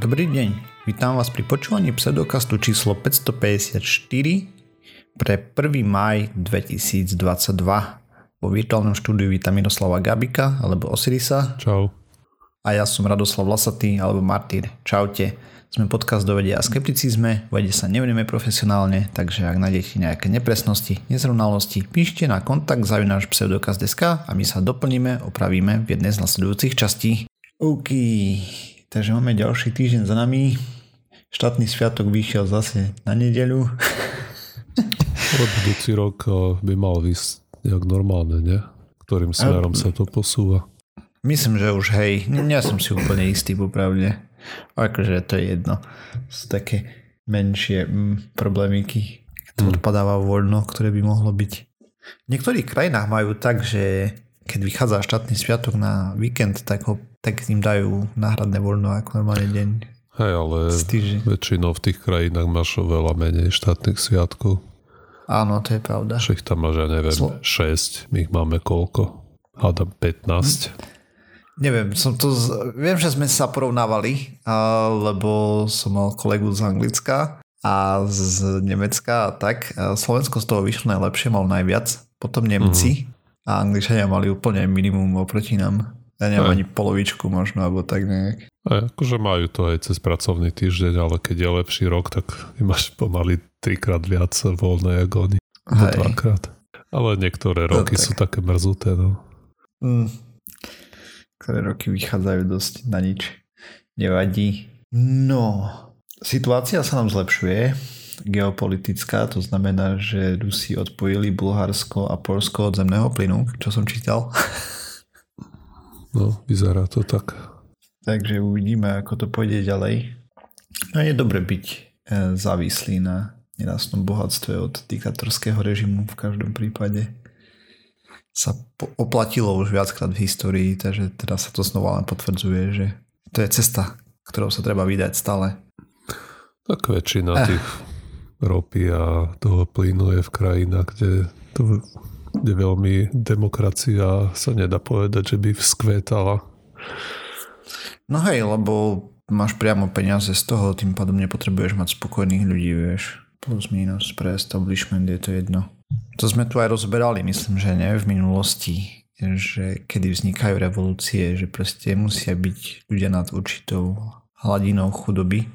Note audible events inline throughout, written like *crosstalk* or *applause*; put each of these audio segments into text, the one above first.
Dobrý deň, vítam vás pri počúvaní pseudokastu číslo 554 pre 1. maj 2022. Vo virtuálnom štúdiu vítam Miroslava Gabika alebo Osirisa. Čau. A ja som Radoslav Lasatý alebo Martýr. Čaute. Sme podcast do vedia a skepticizme, vede sa nevedieme profesionálne, takže ak nájdete nejaké nepresnosti, nezrovnalosti, píšte na kontakt zavináš pseudokaz.sk a my sa doplníme, opravíme v jednej z nasledujúcich častí. OK, takže máme ďalší týždeň za nami. Štátny sviatok vyšiel zase na nedeľu. *laughs* Budúci rok eh, by mal vysť nejak normálne, nie? Ktorým smerom sa to posúva? Myslím, že už hej, nie som si úplne istý popravde. Akože to je jedno. Sú také menšie mm, problémiky, keď hmm. odpadáva voľno, ktoré by mohlo byť. V niektorých krajinách majú tak, že keď vychádza štátny sviatok na víkend, tak, ho, tak im dajú náhradné voľno ako normálny deň. Hej, ale väčšinou v tých krajinách máš oveľa menej štátnych sviatkov. Áno, to je pravda. Však tam máš, ja neviem, Slo- 6, my ich máme koľko? Hádam 15. Neviem, som to z... viem, že sme sa porovnávali, lebo som mal kolegu z Anglicka a z Nemecka a tak. Slovensko z toho vyšlo najlepšie, mal najviac, potom Nemci mm. A Angličania mali úplne minimum oproti nám. Ja neviem aj. ani polovičku možno, alebo tak nejak. Aj, akože majú to aj cez pracovný týždeň, ale keď je lepší rok, tak máš pomaly trikrát viac voľné ako oni. Dvakrát. Ale niektoré roky no, tak. sú také mrzuté, no. Mm ktoré roky vychádzajú dosť na nič. Nevadí. No, situácia sa nám zlepšuje, geopolitická, to znamená, že Rusi odpojili Bulharsko a Polsko od zemného plynu, čo som čítal. *laughs* No, vyzerá to tak. Takže uvidíme, ako to pôjde ďalej. No je dobre byť e, závislý na nerastnom bohatstve od diktatorského režimu v každom prípade sa oplatilo už viackrát v histórii, takže teraz sa to znova len potvrdzuje, že to je cesta, ktorou sa treba vydať stále. Tak väčšina eh. Ropy a toho plynu je v krajinách, kde, to, kde veľmi demokracia sa nedá povedať, že by vzkvétala. No hej, lebo máš priamo peniaze z toho, tým pádom nepotrebuješ mať spokojných ľudí, vieš. Plus minus pre establishment je to jedno. To sme tu aj rozberali, myslím, že ne v minulosti, že kedy vznikajú revolúcie, že proste musia byť ľudia nad určitou hladinou chudoby,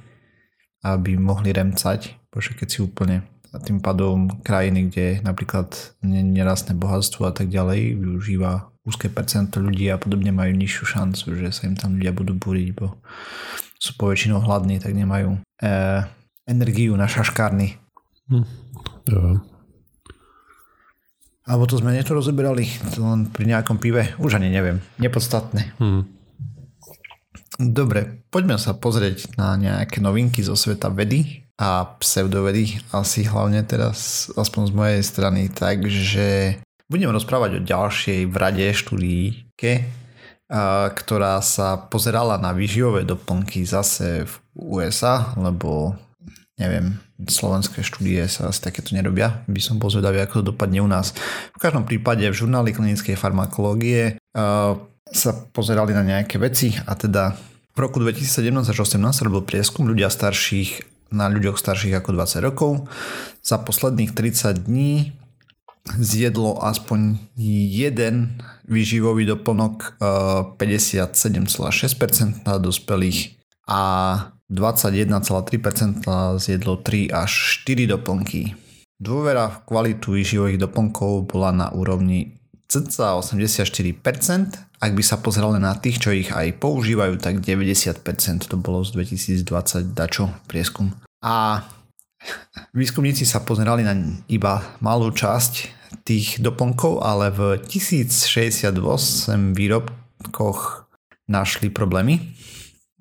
aby mohli remcať, bože keď si úplne a tým pádom krajiny, kde napríklad nerastné bohatstvo a tak ďalej využíva úzke percento ľudí a podobne majú nižšiu šancu, že sa im tam ľudia budú búriť, bo sú poväčšinou hladní, tak nemajú e, energiu na šaškárny. Hm. Ja. Alebo to sme niečo rozoberali len pri nejakom pive? Už ani neviem. Nepodstatné. Hmm. Dobre, poďme sa pozrieť na nejaké novinky zo sveta vedy a pseudovedy. Asi hlavne teraz, aspoň z mojej strany. Takže budem rozprávať o ďalšej vrade štúdíke, ktorá sa pozerala na výživové doplnky zase v USA, lebo neviem, slovenské štúdie sa asi takéto nerobia. By som bol zvedavý, ako to dopadne u nás. V každom prípade v žurnáli klinickej farmakológie sa pozerali na nejaké veci a teda v roku 2017 až 2018 robil prieskum ľudia starších na ľuďoch starších ako 20 rokov. Za posledných 30 dní zjedlo aspoň jeden výživový doplnok 57,6% na dospelých a 21,3% zjedlo 3 až 4 doplnky. Dôvera v kvalitu výživových doplnkov bola na úrovni cca 84%, ak by sa pozerali na tých, čo ich aj používajú, tak 90% to bolo z 2020 dačo prieskum. A *laughs* výskumníci sa pozerali na iba malú časť tých doplnkov, ale v 1068 výrobkoch našli problémy.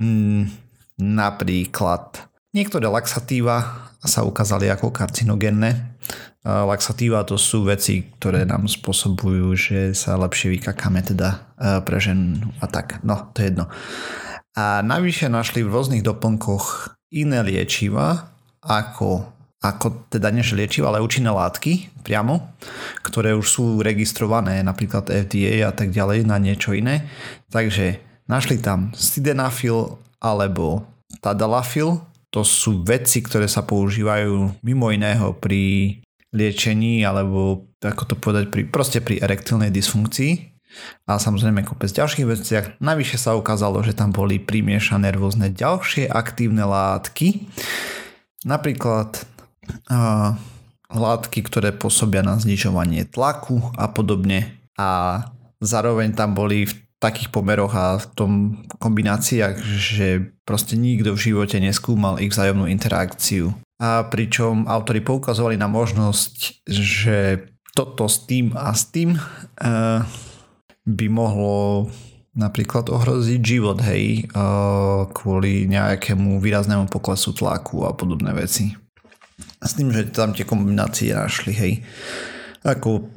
Mm, Napríklad niektoré laxatíva sa ukázali ako karcinogénne. Laxatíva to sú veci, ktoré nám spôsobujú, že sa lepšie vykakáme teda e, pre ženu a tak. No, to je jedno. A navyše našli v rôznych doplnkoch iné liečiva, ako, ako teda než liečiva, ale účinné látky priamo, ktoré už sú registrované napríklad FDA a tak ďalej na niečo iné. Takže našli tam sildenafil alebo tadalafil. To sú veci, ktoré sa používajú mimo iného pri liečení alebo ako to povedať, pri, proste pri erektilnej dysfunkcii a samozrejme kopec ďalších veciach. Navyše sa ukázalo, že tam boli primiešané rôzne ďalšie aktívne látky, napríklad uh, látky, ktoré pôsobia na znižovanie tlaku a podobne a zároveň tam boli v takých pomeroch a v tom kombináciách, že proste nikto v živote neskúmal ich vzájomnú interakciu. A pričom autori poukazovali na možnosť, že toto s tým a s tým uh, by mohlo napríklad ohroziť život, hej, uh, kvôli nejakému výraznému poklesu tlaku a podobné veci. S tým, že tam tie kombinácie našli, hej. Ako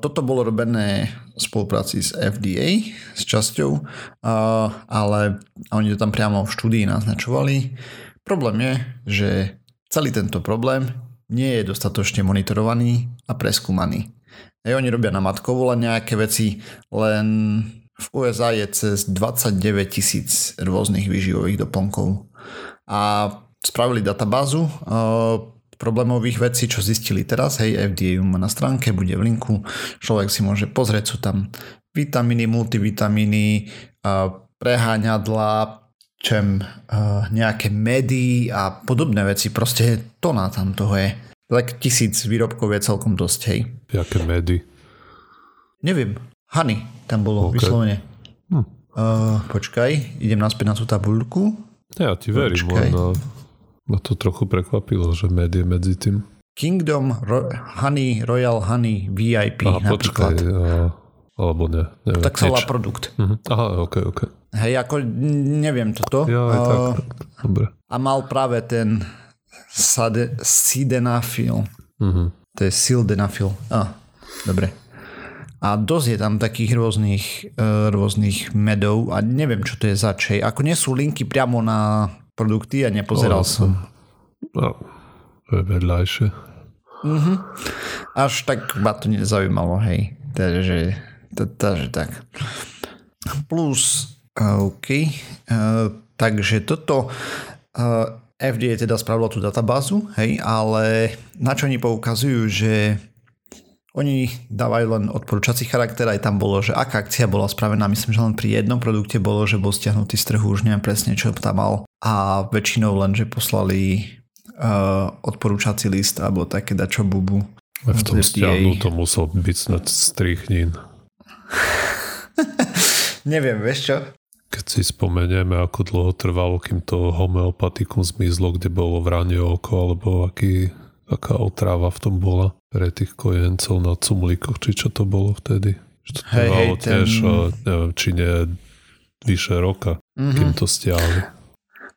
Toto bolo robené v spolupráci s FDA, s časťou, ale oni to tam priamo v štúdii naznačovali. Problém je, že celý tento problém nie je dostatočne monitorovaný a preskúmaný. Aj oni robia na matkovo len nejaké veci, len v USA je cez 29 tisíc rôznych výživových doplnkov. A spravili databázu, problémových vecí, čo zistili teraz, hej, FDA má na stránke, bude v linku, človek si môže pozrieť, sú tam vitamíny, multivitamíny, preháňadla, čem nejaké medy a podobné veci, proste to na tam toho je. Tak tisíc výrobkov je celkom dosť, hej. Jaké medy? Neviem, Honey tam bolo okay. vyslovene. Hm. Uh, počkaj, idem naspäť na tú tabuľku. Ja ti verím, len ma to trochu prekvapilo, že med je medzi tým. Kingdom Ro- Honey, Royal Honey VIP Aha, napríklad. Počkaj, a, alebo ne. Neviem, tak sa volá produkt. Uh-huh. Aha, ok, ok. Hej, ako neviem toto. Ja, uh, tak. Dobre. A mal práve ten sade, Sidenafil. Uh-huh. To je Sildenafil. Ah, dobre. A dosť je tam takých rôznych, uh, rôznych medov a neviem, čo to je za čej. Ako nie sú linky priamo na produkty a nepozeral oh, som. No, to je vedľajšie. Mm-hmm. Až tak ma to nezaujímalo, hej. Takže, takže tak. Plus, OK, uh, takže toto uh, FDA teda spravilo tú databázu, hej, ale na čo oni poukazujú, že oni dávajú len odporúčací charakter, aj tam bolo, že aká akcia bola spravená, myslím, že len pri jednom produkte bolo, že bol stiahnutý z trhu, už neviem presne, čo tam mal a väčšinou len, že poslali uh, odporúčací list alebo také dačo bubu. A v tom stiahnutom musel byť snad strichnín. *laughs* neviem, vieš čo? Keď si spomenieme, ako dlho trvalo, kým to homeopatikum zmizlo, kde bolo vranie oko, alebo aký aká otrava v tom bola pre tých kojencov na cumlíkoch, či čo to bolo vtedy. Že to hej, hej, tiež, ten... neviem, či nie vyše roka, mm-hmm. kým to stiahli.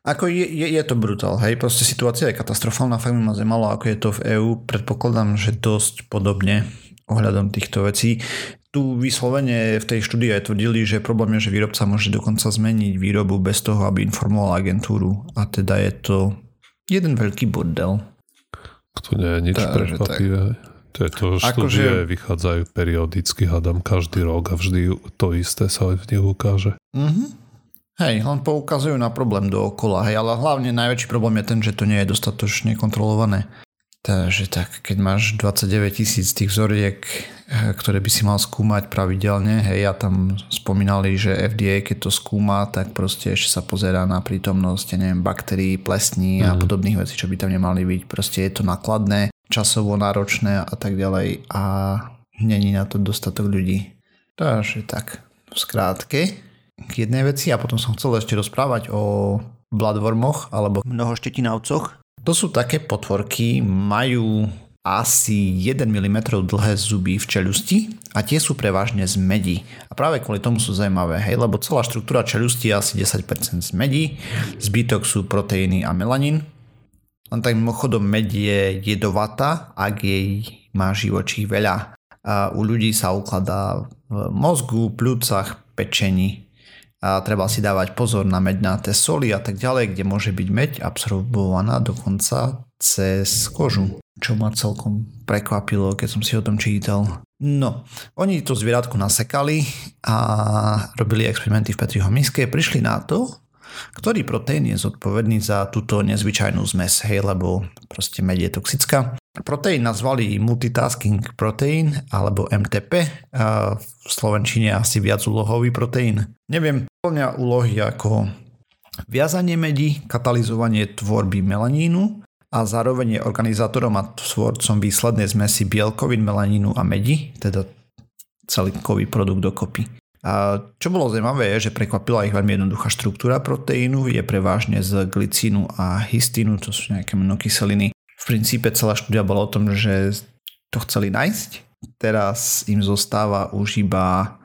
Ako je, je, je to brutál, hej, proste situácia je katastrofálna, fakt ma zemalo, ako je to v EÚ, predpokladám, že dosť podobne ohľadom týchto vecí. Tu vyslovene v tej štúdii aj tvrdili, že problém je, že výrobca môže dokonca zmeniť výrobu bez toho, aby informoval agentúru a teda je to jeden veľký bordel. To nie je nič Takže prekvapivé. To je to, štúdie akože... vychádzajú periodicky, hádam každý rok a vždy to isté sa v nich ukáže. Mm-hmm. Hej, len poukazujú na problém dookola, hej, ale hlavne najväčší problém je ten, že to nie je dostatočne kontrolované. Takže tak, keď máš 29 tisíc tých vzoriek, eh, ktoré by si mal skúmať pravidelne, hej, a tam spomínali, že FDA, keď to skúma, tak proste ešte sa pozerá na prítomnosť, neviem, baktérií, plesní mm. a mhm. podobných vecí, čo by tam nemali byť. Proste je to nakladné, časovo náročné a tak ďalej a není na to dostatok ľudí. Takže tak, v skrátke k jednej veci a potom som chcel ešte rozprávať o bloodwormoch alebo mnohoštetinavcoch, to sú také potvorky, majú asi 1 mm dlhé zuby v čelusti a tie sú prevažne z medí. A práve kvôli tomu sú zaujímavé, hej, lebo celá štruktúra čelusti je asi 10% z medí, zbytok sú proteíny a melanín. Len tak mimochodom med je jedovatá, ak jej má živočích veľa. A u ľudí sa ukladá v mozgu, plúcach, pečení a treba si dávať pozor na mednaté soli a tak ďalej, kde môže byť meď absorbovaná dokonca cez kožu. čo ma celkom prekvapilo, keď som si o tom čítal. No, oni to zvieratko nasekali a robili experimenty v Petriho miske, prišli na to, ktorý proteín je zodpovedný za túto nezvyčajnú zmes, hej, lebo proste med je toxická. Proteín nazvali multitasking protein alebo MTP, v slovenčine asi viac úlohový proteín. Neviem, plňa úlohy ako viazanie medí, katalizovanie tvorby melanínu a zároveň je organizátorom a tvorcom výslednej zmesi bielkovín, melanínu a medí, teda celkový produkt dokopy. A čo bolo zaujímavé je, že prekvapila ich veľmi jednoduchá štruktúra proteínu, je prevažne z glicínu a histínu, to sú nejaké menokyseliny. V princípe celá štúdia bola o tom, že to chceli nájsť. Teraz im zostáva už iba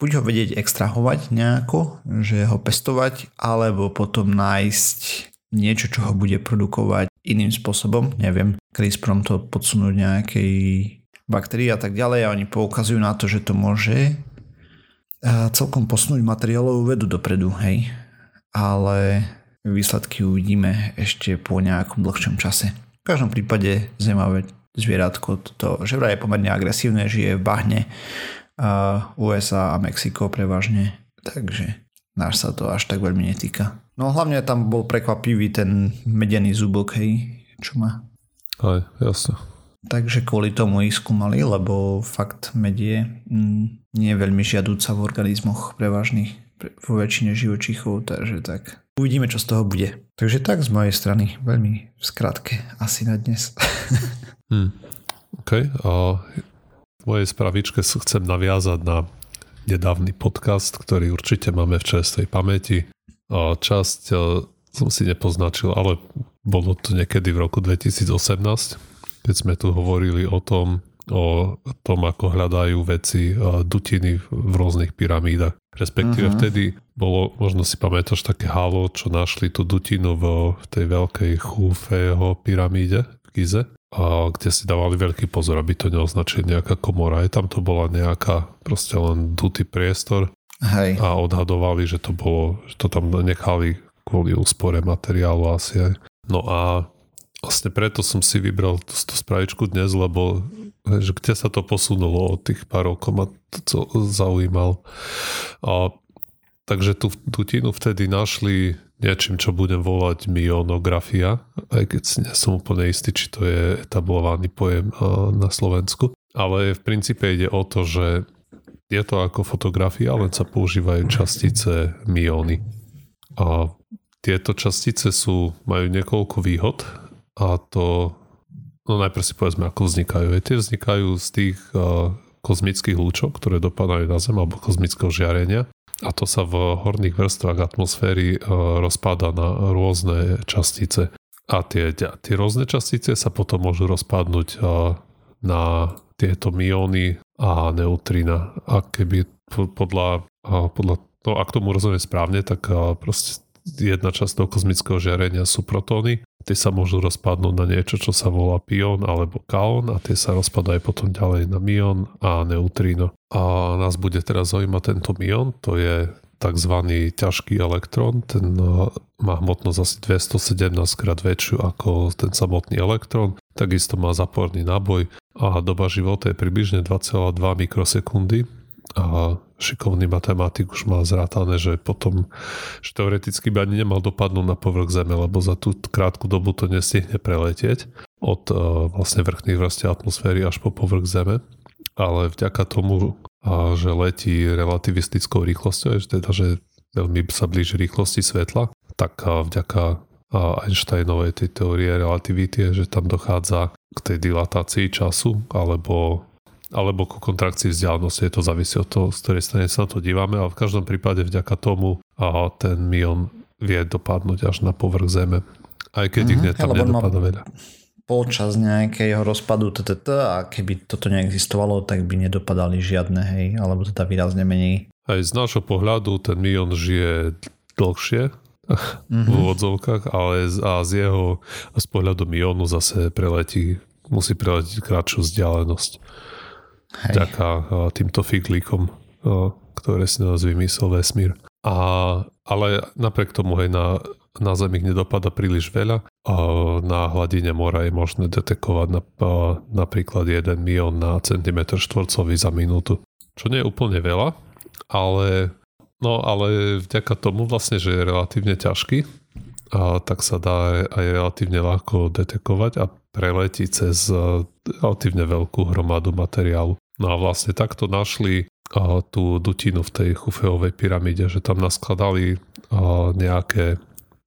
buď ho vedieť extrahovať nejako, že ho pestovať, alebo potom nájsť niečo, čo ho bude produkovať iným spôsobom, neviem, CRISPRom to podsunúť nejakej baktérii a tak ďalej a oni poukazujú na to, že to môže celkom posunúť materiálovú vedu dopredu, hej. Ale výsledky uvidíme ešte po nejakom dlhšom čase. V každom prípade zaujímavé zvieratko, to, že vraj je pomerne agresívne, žije v bahne USA a Mexiko prevažne, takže náš sa to až tak veľmi netýka. No hlavne tam bol prekvapivý ten medený zubok, hej, čo má. Aj, jasne. Takže kvôli tomu ich skúmali, lebo fakt medie mm, nie je veľmi žiadúca v organizmoch prevažných vo väčšine živočíchov, takže tak uvidíme, čo z toho bude. Takže tak z mojej strany, veľmi v skratke asi na dnes. *laughs* hmm. OK, a mojej spravičke chcem naviazať na nedávny podcast, ktorý určite máme v čerstvej pamäti. Časť som si nepoznačil, ale bolo to niekedy v roku 2018 keď sme tu hovorili o tom, o tom, ako hľadajú veci dutiny v rôznych pyramídach. Respektíve uh-huh. vtedy bolo, možno si pamätáš, také halo, čo našli tú dutinu v tej veľkej Chufeho pyramíde v Gize, a kde si dávali veľký pozor, aby to neoznačili nejaká komora. Aj tam to bola nejaká proste len dutý priestor Hej. a odhadovali, že to bolo, že to tam nechali kvôli úspore materiálu asi aj. No a Vlastne preto som si vybral tú, tú spravičku dnes, lebo že kde sa to posunulo od tých pár rokov ma to zaujímal. A, takže tú dutinu vtedy našli niečím, čo budem volať mionografia, aj keď nie som úplne istý, či to je etablovaný pojem na Slovensku. Ale v princípe ide o to, že je to ako fotografia, len sa používajú častice miony. A tieto častice sú, majú niekoľko výhod a to, no najprv si povedzme, ako vznikajú. Tie vznikajú z tých uh, kozmických lúčov, ktoré dopadajú na Zem alebo kozmického žiarenia a to sa v horných vrstvách atmosféry uh, rozpada na rôzne častice. A tie, tie rôzne častice sa potom môžu rozpadnúť uh, na tieto mióny a neutrina. A keby podľa, uh, podľa to, ak tomu rozumiem správne, tak proste jedna časť toho kozmického žiarenia sú protóny. Tie sa môžu rozpadnúť na niečo, čo sa volá pion alebo kaon a tie sa rozpadajú potom ďalej na mion a neutrino. A nás bude teraz zaujímať tento mion, to je tzv. ťažký elektrón, ten e, má hmotnosť asi 217 krát väčšiu ako ten samotný elektrón, takisto má zaporný náboj a doba života je približne 2,2 mikrosekundy a šikovný matematik už má zrátané, že potom, že teoreticky by ani nemal dopadnúť na povrch Zeme, lebo za tú krátku dobu to nestihne preletieť od uh, vlastne vrchných vrstiev atmosféry až po povrch Zeme. Ale vďaka tomu, že letí relativistickou rýchlosťou, že teda, že veľmi sa blíži rýchlosti svetla, tak uh, vďaka Einsteinovej tej teórie relativity, že tam dochádza k tej dilatácii času alebo alebo ku kontrakcii vzdialenosti. To závisí od toho, z ktorej strany sa na to dívame, ale v každom prípade vďaka tomu a ten mion vie dopadnúť až na povrch Zeme. Aj keď mm-hmm. ich ne, tam nedopadá veľa. Počas nejakého rozpadu TTT a keby toto neexistovalo, tak by nedopadali žiadne, hej, alebo teda výrazne menej. Aj z nášho pohľadu ten mion žije dlhšie, mm-hmm. v úvodzovkách, ale z, a z jeho, z pohľadu mionu zase preletí, musí preletiť krátšiu vzdialenosť. Hej. Vďaka týmto figlíkom, ktoré si nás vymyslel vesmír. A, ale napriek tomu aj na na Zemi nedopada príliš veľa. A na hladine mora je možné detekovať na, napríklad 1 mion na centimetr štvorcový za minútu. Čo nie je úplne veľa, ale, no, ale vďaka tomu vlastne, že je relatívne ťažký, a tak sa dá aj relatívne ľahko detekovať a preletí cez relatívne veľkú hromadu materiálu. No a vlastne takto našli a, tú dutinu v tej Chufeovej pyramíde, že tam naskladali a, nejaké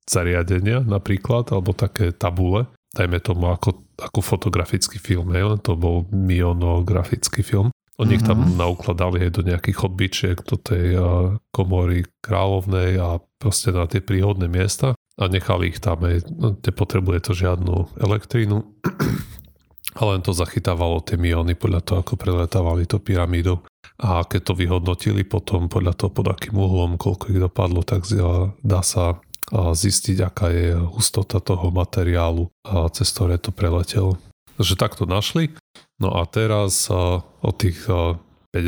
zariadenia napríklad, alebo také tabule, dajme tomu ako, ako fotografický film, len to bol mionografický film. Oni ich tam mm-hmm. naukladali aj do nejakých chodbičiek, do tej komory kráľovnej a proste na tie príhodné miesta a nechali ich tam aj, no, nepotrebuje to žiadnu elektrínu *clears throat* a len to zachytávalo tie miony podľa toho, ako preletávali to pyramídu. A keď to vyhodnotili potom podľa toho, pod akým uhlom, koľko ich dopadlo, tak dá sa zistiť, aká je hustota toho materiálu, cez ktoré to preletelo. Takže takto našli. No a teraz od tých 5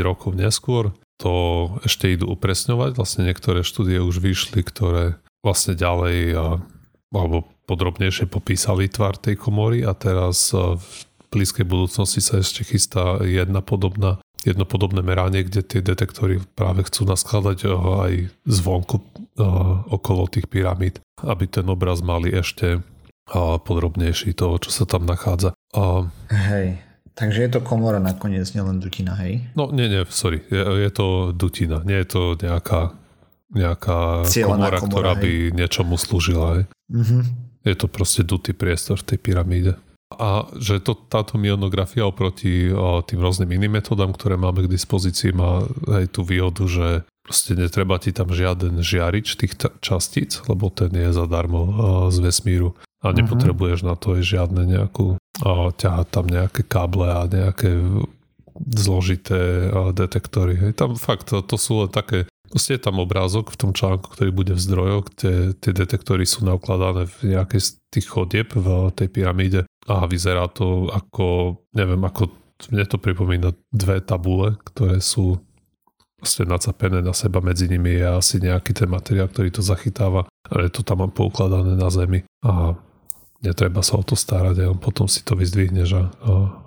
rokov neskôr to ešte idú upresňovať. Vlastne niektoré štúdie už vyšli, ktoré vlastne ďalej alebo podrobnejšie popísali tvar tej komory a teraz v blízkej budúcnosti sa ešte chystá jedna podobná, jedno podobné meranie, kde tie detektory práve chcú naskladať aj zvonku okolo tých pyramíd, aby ten obraz mali ešte podrobnejší toho, čo sa tam nachádza. Hej, takže je to komora nakoniec, nielen dutina, hej? No nie, nie, sorry, je, je to dutina, nie je to nejaká nejaká komora, komora, ktorá hej. by niečomu slúžila. Hej. Mm-hmm. Je to proste dutý priestor v tej pyramíde. A že to, táto mionografia oproti o, tým rôznym iným metodám, ktoré máme k dispozícii, má aj tú výhodu, že proste netreba ti tam žiaden žiarič tých t- častíc, lebo ten je zadarmo o, z vesmíru a mhm. nepotrebuješ mm-hmm. na to aj žiadne nejakú o, ťahať tam nejaké káble a nejaké zložité detektory. Hej. Tam fakt, to, to sú len také Proste je tam obrázok v tom článku, ktorý bude v zdrojoch, kde tie detektory sú naukladané v nejakej z tých chodieb v tej pyramíde. A vyzerá to ako, neviem, ako mne to pripomína dve tabule, ktoré sú proste nacapené na seba, medzi nimi je asi nejaký ten materiál, ktorý to zachytáva, ale to tam mám poukladané na zemi. A netreba sa o to starať a potom si to vyzdvihneš a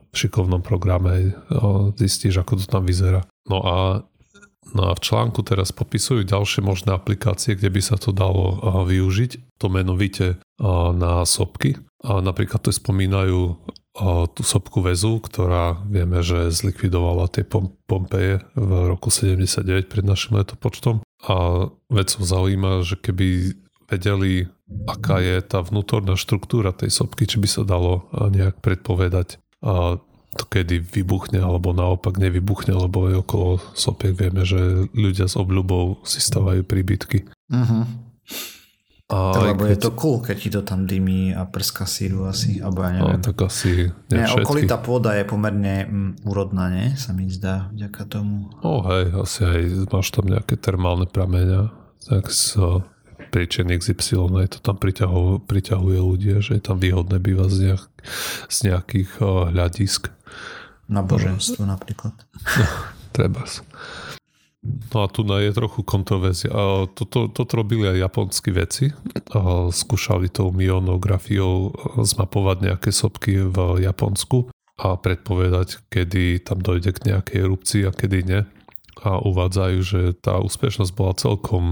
v šikovnom programe zistíš, ako to tam vyzerá. No a No a v článku teraz popisujú ďalšie možné aplikácie, kde by sa to dalo využiť, to menovite na sopky. A napríklad tu spomínajú tú sopku väzu, ktorá vieme, že zlikvidovala tie Pompeje v roku 79 pred našim letopočtom. A vedcov zaujíma, že keby vedeli, aká je tá vnútorná štruktúra tej sopky, či by sa dalo nejak predpovedať to kedy vybuchne alebo naopak nevybuchne, lebo aj okolo sopiek vieme, že ľudia s obľubou si stavajú príbytky. Uh-huh. A to, lebo keď... je to cool, keď ti to tam dymí a prska síru asi, alebo ja neviem. No, tak asi nie, nie okolitá pôda je pomerne mm, úrodná, nie? Sa mi zdá, vďaka tomu. O hej, asi aj máš tam nejaké termálne prameňa, tak so príčin XY, aj to tam priťahuje, priťahuje ľudia, že je tam výhodné bývať z, nejak, z nejakých uh, hľadisk. Boženstvo napríklad. No, *laughs* treba. No a tu je trochu kontroverzia. Toto, toto robili aj japonskí veci. Skúšali tou mionografiou zmapovať nejaké sopky v Japonsku a predpovedať, kedy tam dojde k nejakej erupcii a kedy nie. A uvádzajú, že tá úspešnosť bola celkom,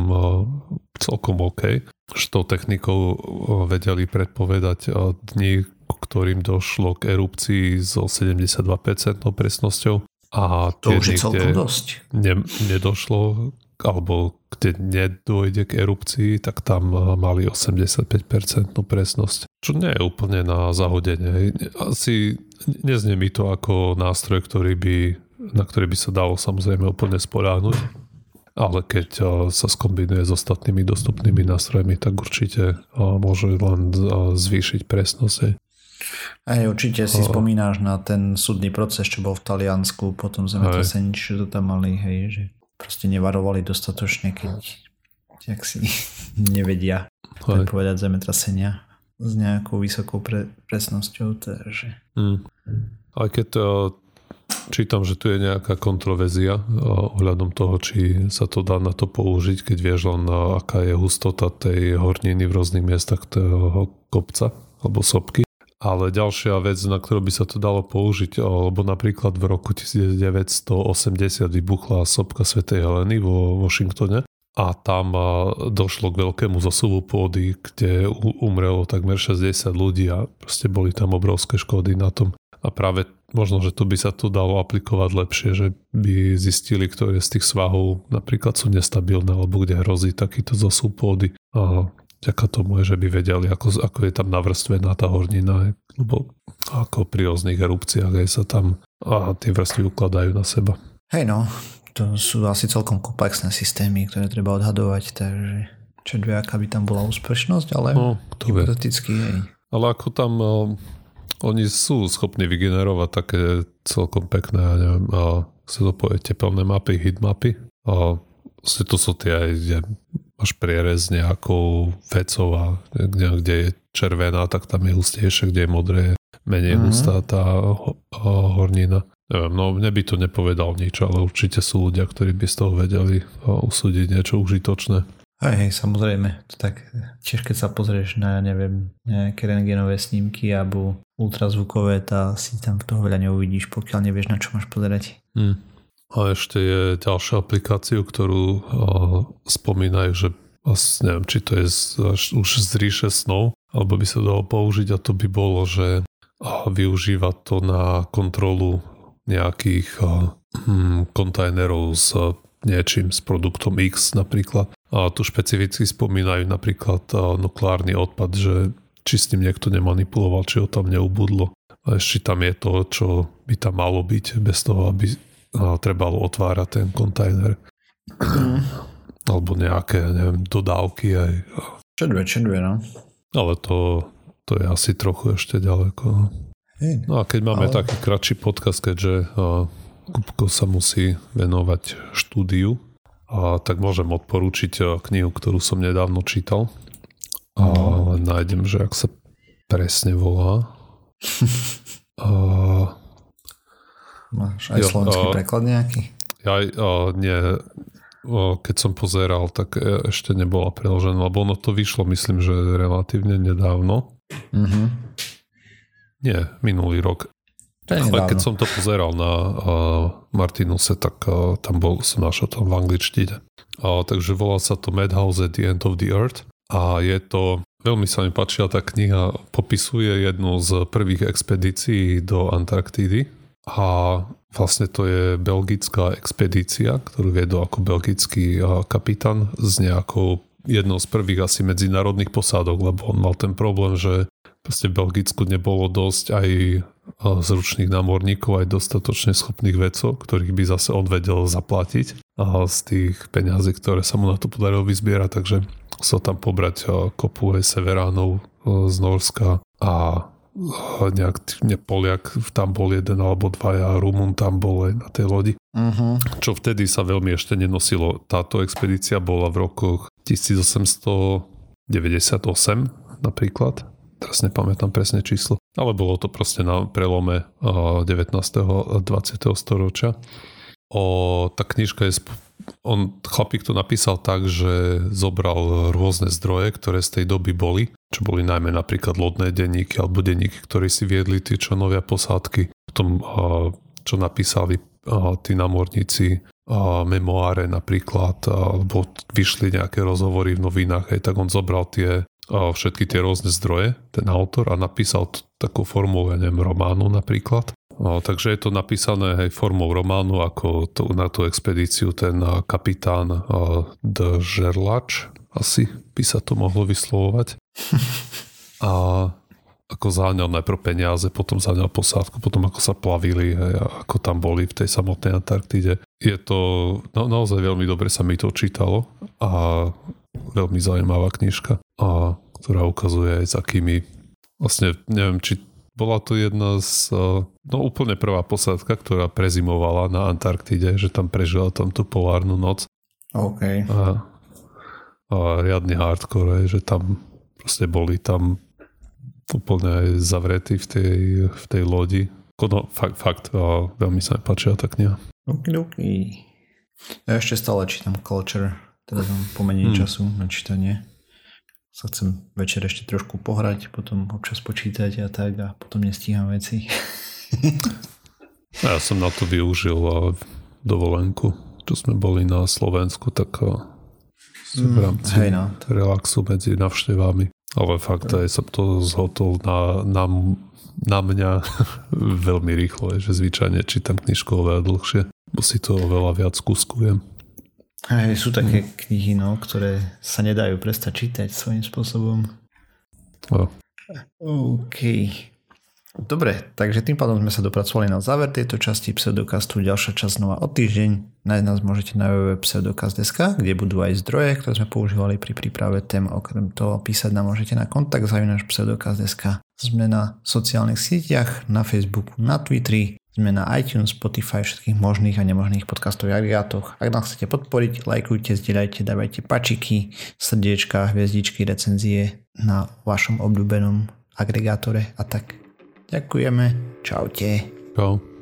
celkom OK. Že tou technikou vedeli predpovedať dni, ktorým došlo k erupcii so 72% presnosťou. A to už je celkom dosť. Ne, nedošlo, alebo kde nedôjde k erupcii, tak tam mali 85% presnosť. Čo nie je úplne na zahodenie. Asi neznie mi to ako nástroj, ktorý by, na ktorý by sa dalo samozrejme úplne spoľahnúť. Ale keď sa skombinuje s ostatnými dostupnými nástrojmi, tak určite môže len zvýšiť presnosť. Aj určite si oh. spomínáš na ten súdny proces, čo bol v Taliansku, potom zemetrasení, čo to tam mali, hej, že proste nevarovali dostatočne, keď jak si *laughs* nevedia predpovedať zemetrasenia s nejakou vysokou pre, presnosťou, takže... Mm. Aj keď to, čítam, že tu je nejaká kontroverzia ohľadom toho, či sa to dá na to použiť, keď vieš len aká je hustota tej horniny v rôznych miestach toho kopca alebo sopky. Ale ďalšia vec, na ktorú by sa to dalo použiť, lebo napríklad v roku 1980 vybuchla sopka Svetej Heleny vo Washingtone a tam došlo k veľkému zosuvu pôdy, kde umrelo takmer 60 ľudí a proste boli tam obrovské škody na tom. A práve možno, že to by sa tu dalo aplikovať lepšie, že by zistili, ktoré z tých svahov napríklad sú nestabilné, alebo kde hrozí takýto zosuv pôdy. A vďaka tomu je, že by vedeli, ako, ako je tam navrstvená tá hornina, lebo ako pri rôznych erupciách aj sa tam a tie vrstvy ukladajú na seba. Hej no, to sú asi celkom komplexné systémy, ktoré treba odhadovať, takže čo vie, aká by tam bola úspešnosť, ale no, hypoteticky hej. Ale ako tam uh, oni sú schopní vygenerovať také celkom pekné, ja neviem, uh, sa to povie tepelné mapy, hitmapy. A uh, to sú tie aj, kde máš prierez nejakou vecou a kde, kde je červená, tak tam je hustejšie, kde je modré, menej mm-hmm. hustá tá hornina. Neviem, no mne by to nepovedal nič, ale určite sú ľudia, ktorí by z toho vedeli usúdiť niečo užitočné. Hej, hej, samozrejme. To tak tiež keď sa pozrieš na, neviem, nejaké rengenové snímky alebo ultrazvukové, tá si tam toho veľa neuvidíš, pokiaľ nevieš, na čo máš pozerať. Hmm. A ešte je ďalšia aplikáciu, ktorú o, spomínajú, že neviem, či to je z, už z ríše snov, alebo by sa dalo použiť a to by bolo, že využíva to na kontrolu nejakých hm, kontajnerov s niečím, s produktom X napríklad. A tu špecificky spomínajú napríklad nukleárny odpad, že či s ním niekto nemanipuloval, či ho tam neubudlo. A ešte tam je to, čo by tam malo byť, bez toho, aby trebalo otvárať ten kontajner. Mm. *clears throat* Alebo nejaké, neviem, dodávky aj. Čo dve, čo dve, no. Ale to, to je asi trochu ešte ďaleko. No. No a keď máme ale... taký kratší podcast, keďže Kupko sa musí venovať štúdiu, a tak môžem odporučiť knihu, ktorú som nedávno čítal. A len nájdem, že ak sa presne volá. *laughs* a... Máš aj jo, slovenský a... preklad nejaký? Ja, a, nie, keď som pozeral, tak e, ešte nebola preložená, lebo ono to vyšlo, myslím, že relatívne nedávno. Mm-hmm. Nie, minulý rok. Ale keď som to pozeral na uh, Martinuse, tak uh, tam bol, som našiel tam v angličtine. Uh, takže volá sa to Madhouse at the End of the Earth a je to, veľmi sa mi páčila tá kniha, popisuje jednu z prvých expedícií do Antarktídy. A vlastne to je belgická expedícia, ktorú viedol ako belgický kapitán s nejakou jednou z prvých asi medzinárodných posádok, lebo on mal ten problém, že proste v Belgicku nebolo dosť aj zručných námorníkov, aj dostatočne schopných vedcov, ktorých by zase on vedel zaplatiť z tých peňazí, ktoré sa mu na to podarilo vyzbierať, takže sa tam pobrať kopu aj severánov z Norska a nejak ne, Poliak tam bol jeden alebo dva a Rumun tam bol aj na tej lodi. Uh-huh. Čo vtedy sa veľmi ešte nenosilo. Táto expedícia bola v rokoch 1898 napríklad teraz nepamätám presne číslo, ale bolo to proste na prelome 19. a 20. storočia. O, tá knižka je on, chlapík to napísal tak, že zobral rôzne zdroje, ktoré z tej doby boli, čo boli najmä napríklad lodné denníky alebo denníky, ktoré si viedli tí členovia posádky. Potom, čo napísali tí námorníci memoáre napríklad, alebo vyšli nejaké rozhovory v novinách, aj tak on zobral tie všetky tie rôzne zdroje, ten autor, a napísal takú formou, ja neviem, románu napríklad. No, takže je to napísané aj formou románu, ako to, na tú expedíciu ten kapitán uh, de Žerlač, asi by sa to mohlo vyslovovať. *laughs* A ako záňal najprv peniaze, potom záňal posádku, potom ako sa plavili, hej, ako tam boli v tej samotnej Antarktide. Je to, no, naozaj veľmi dobre sa mi to čítalo a veľmi zaujímavá knižka, a ktorá ukazuje aj s akými, vlastne neviem, či bola to jedna z, no úplne prvá posádka, ktorá prezimovala na Antarktide, že tam prežila tam tú polárnu noc. OK. A, a riadny hardcore, že tam proste boli tam úplne aj zavretí v tej, v tej lodi No, fakt, fakt, a veľmi sa mi páčila tá kniha. Okidoki. Ja ešte stále čítam Culture, teraz mám pomenej hmm. času na čítanie. Sa chcem večer ešte trošku pohrať, potom občas počítať a tak a potom nestíham veci. *laughs* ja som na to využil dovolenku, čo sme boli na Slovensku, tak v rámci mm, hej no. relaxu medzi navštevami. Ale fakt aj som to zhotol na, na, na mňa *laughs* veľmi rýchlo, že zvyčajne čítam knižku oveľa dlhšie, bo si to oveľa viac skúskujem. Hej, sú také knihy, no, ktoré sa nedajú prestať čítať svojím spôsobom. No. OK. Dobre, takže tým pádom sme sa dopracovali na záver tejto časti pseudokastu. Ďalšia časť znova o týždeň. Nájsť nás môžete na www.pseudokast.sk, kde budú aj zdroje, ktoré sme používali pri príprave tém. Okrem toho písať nám môžete na kontakt zavinač pseudokast.sk. Sme na sociálnych sieťach, na Facebooku, na Twitteri, sme na iTunes, Spotify, všetkých možných a nemožných podcastových agregátoch. Ak nás chcete podporiť, lajkujte, zdieľajte, dávajte pačiky, srdiečka, hviezdičky, recenzie na vašom obľúbenom agregátore a tak. Ďakujeme. Čaute. Čau.